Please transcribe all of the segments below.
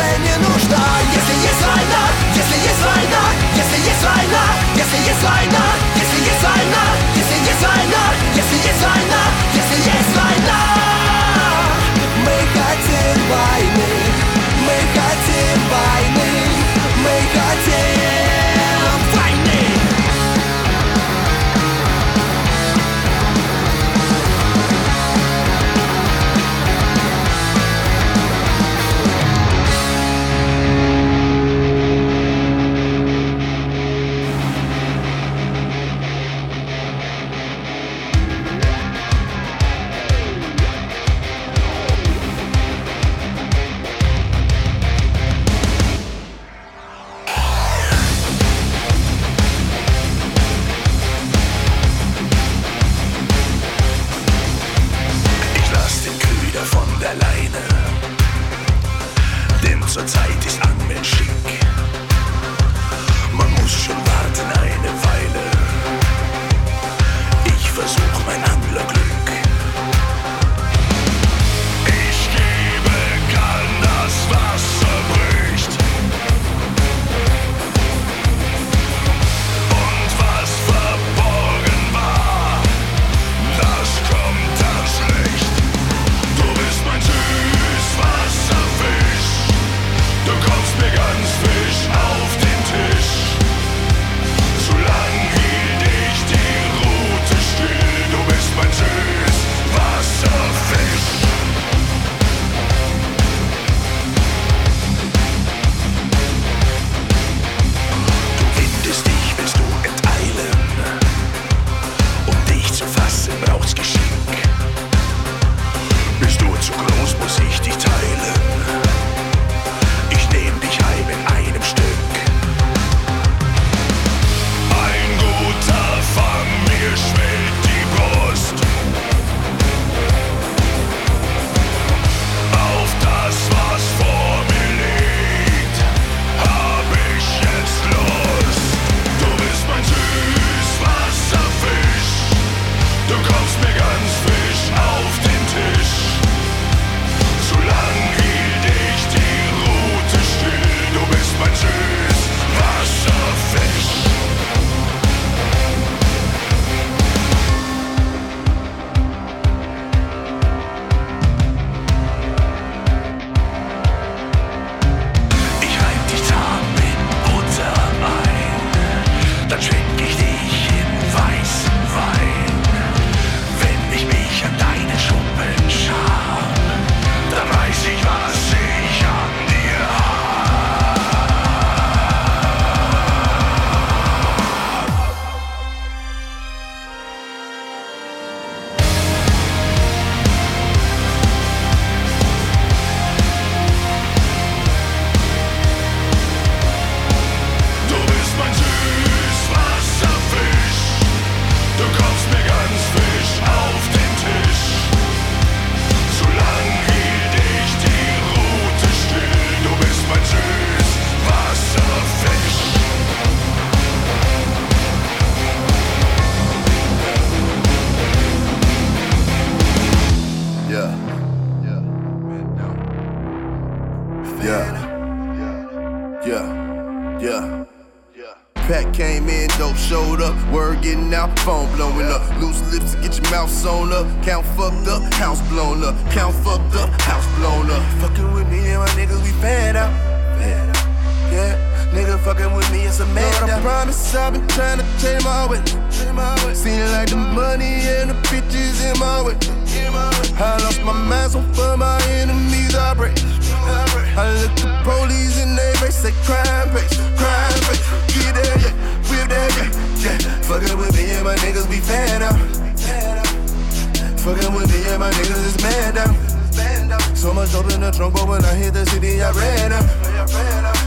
уже не нужна blowing up. Loose lips to get your mouth sewn up. Count fucked up, house blown up. Count fucked up, house blown up. Fucking with me and my niggas, we fed out. Yeah, yeah. Nigga fucking with me, it's a man. Lord, I promise I've been trying to change my way. Seem like the money and the bitches in my way. I lost my mind, so for my enemies I break. I look the police and they face, say crime face, crime face. Get there, yeah, whip that, yeah, yeah. Fucking with me and my niggas be fed up. Fucking with me and my niggas is mad down. So much dope in the trunk, but when I hit the city, I ran out.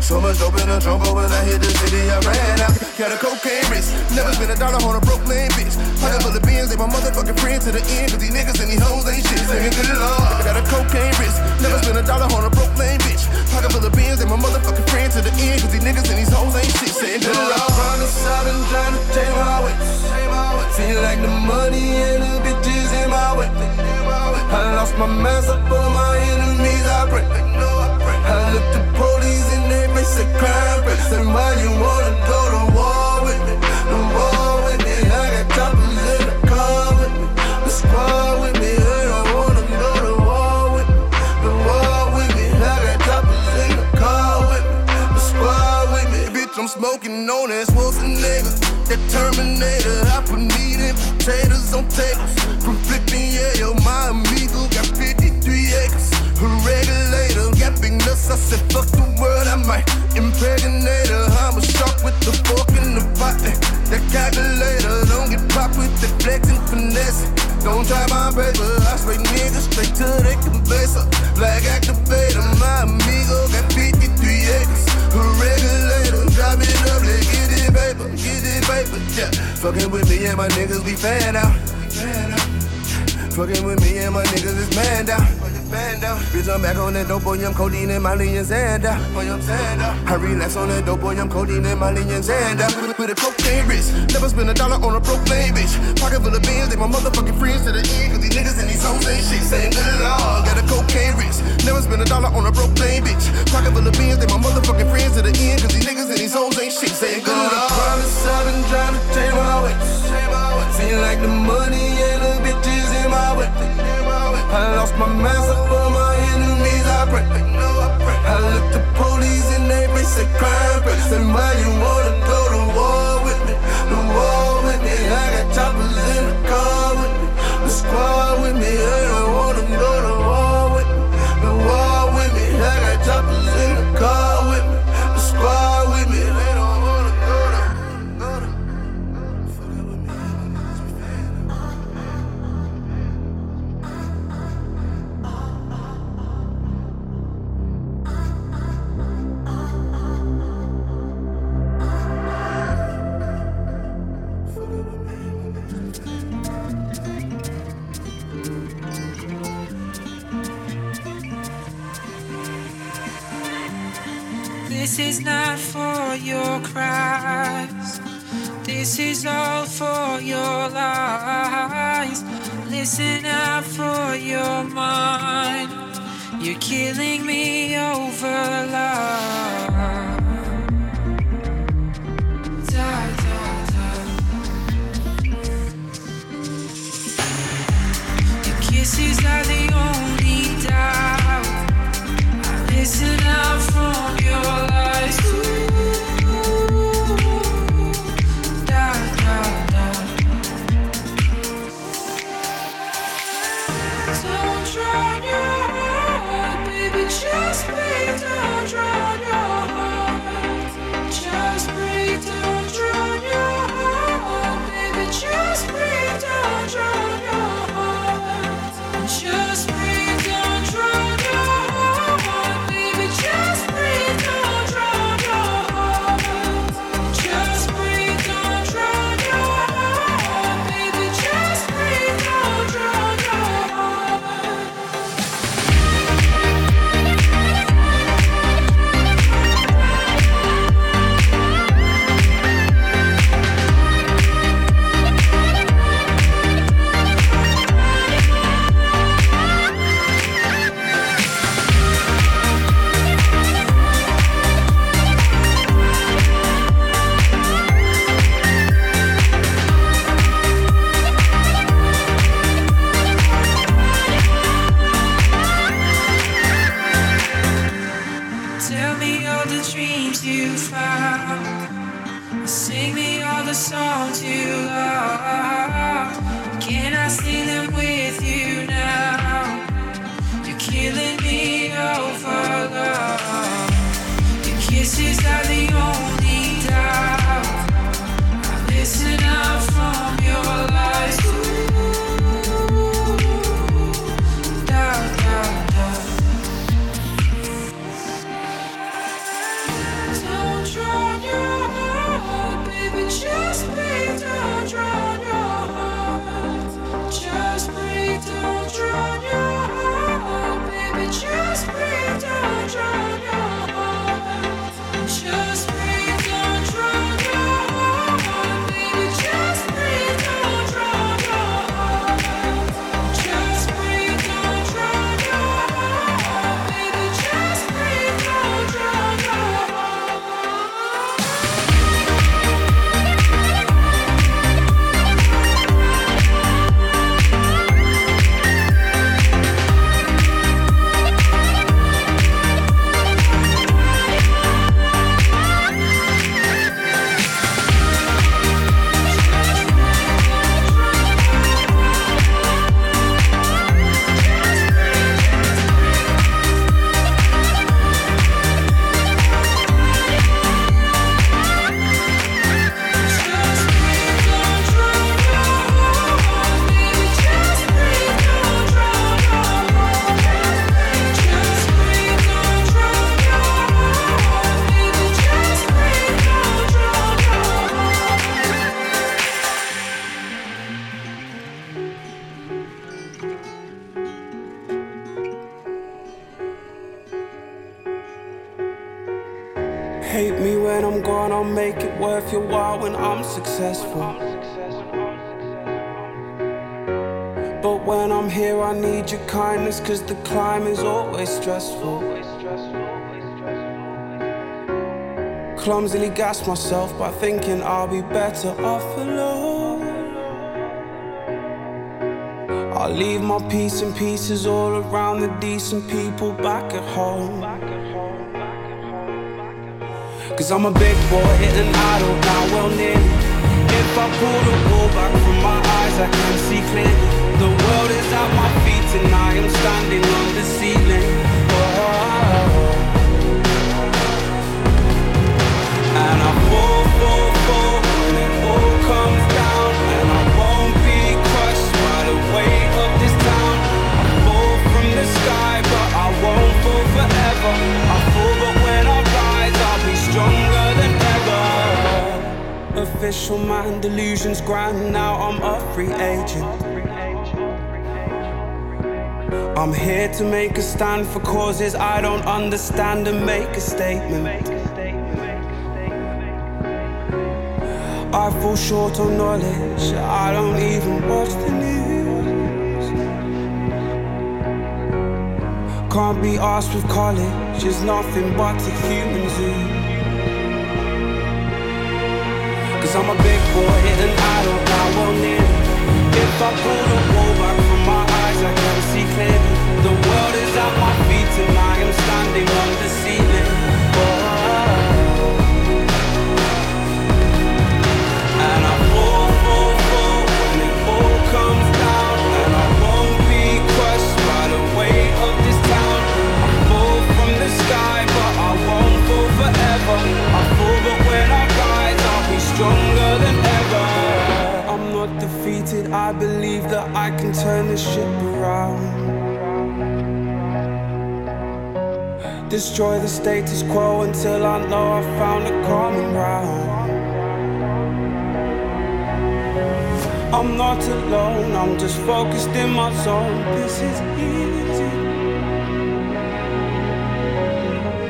So much dope in the trunk, but when I hit the city, I ran out. Got a cocaine wrist, never spent a dollar on a broke lane, bitch. Full of beans, they my motherfucking friends to the end, cause these niggas and these hoes ain't shit. Singing good lord. I got a cocaine wrist, never spent a dollar on a broke lane, bitch. Full of beans, they my motherfucking friends to the end, cause these niggas and these hoes ain't shit. Saying good lord. Promise I've been trying to change my way. Feel like the money and the bitches in my way. I lost my mind, so smoking on that Schwarzenegger. That Terminator. I put meat in potatoes on tables. From flipping, yeah, yo, my amigo got 53 acres. A regulator, got big nuts. I said, fuck the world, I might impregnate her. I'm a shark with the fork in the pot. eh. That calculator, don't get popped with the flex and finesse. Don't try my paper, I straight niggas straight to the compressor. Black activator, paper, yeah. Fucking with me and my niggas, we fan out. Fucking with me and my niggas is man down. Down. Bitch, I'm back on that dope, boy, I'm codeine and my lean Xander. Boy, I'm Xander. I relax on that dope, boy, I'm codeine and my lean Xander. With a cocaine wrist, never spend a dollar on a broke lane, bitch. Pocket full of beans, they my motherfucking friends to the end, cause these niggas and these hoes ain't shit. Saying good at all. Got a cocaine wrist, never spend a dollar on a broke lane, bitch. Pocket full of beans, they my motherfucking friends to the end, cause these niggas and these hoes ain't shit. Saying good at all. Promise I've been trying to change my way. Feel like the money and the bitches in my way. I lost my so for my enemies I pray. I look the police in their face, say crime. Say why you wanna go to war with me? The war with me. I got choppers in the car with me. The squad with me. Uh, your cries. This is all for your lies. Listen out for your mind. You're killing Just breathe. Hate me when I'm gone, I'll make it worth your while when I'm successful. But when I'm here, I need your kindness, cause the climb is always stressful. Clumsily gas myself by thinking I'll be better off alone. I'll leave my piece in pieces all around the decent people back at home. Cause I'm a big boy and I don't well nearly. If I pull the wool back from my eyes, I can see clearly. The world is at my feet and I am standing on the ceiling. Oh, and I fall, fall, fall when it all comes down. And I won't be crushed by the weight of this town. I fall from the sky, but I won't fall forever. Official man, delusions grand. Now I'm a free agent. I'm here to make a stand for causes I don't understand and make a statement. I fall short on knowledge, I don't even watch the news. Can't be asked with college, it's nothing but a human zoo. Cause I'm a big boy and I don't know well near. If I pull the wool back from my eyes, I can see clearly. The world is at my feet and I am standing on the ceiling. I believe that I can turn this ship around. Destroy the status quo until I know I've found a common ground. I'm not alone, I'm just focused in my zone. This is easy.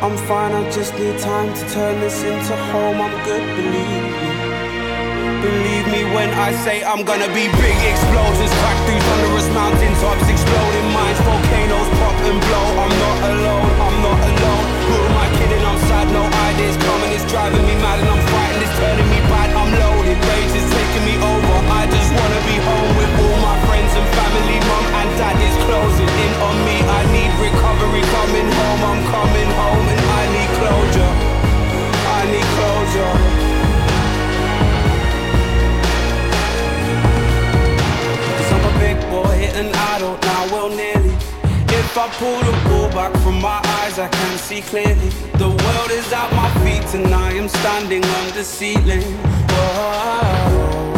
I'm fine, I just need time to turn this into home. I'm good, believe me. Believe me when I say I'm gonna be big explosions, crack through thunderous mountain tops, exploding mines, volcanoes pop and blow. I'm not alone, I'm not alone. Who am I kidding? I'm sad, no ideas coming. It's driving me mad and I'm frightened. It's turning me bad. I'm loaded, rage is taking me over. I just wanna be home with all my friends and family. Mum and dad is closing in on me. I need recovery coming home. I'm coming home and I need closure. I pull the wool back from my eyes, I can see clearly. The world is at my feet and I am standing on the ceiling. Whoa.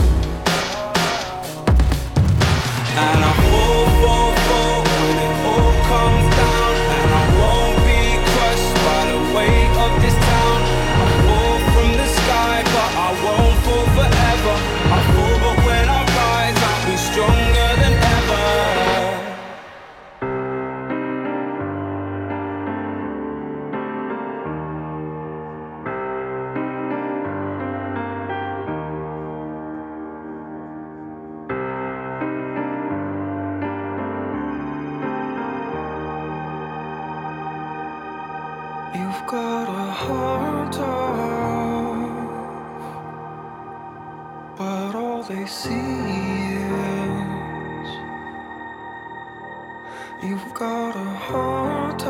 And I fall, fall, they see is you've got a heart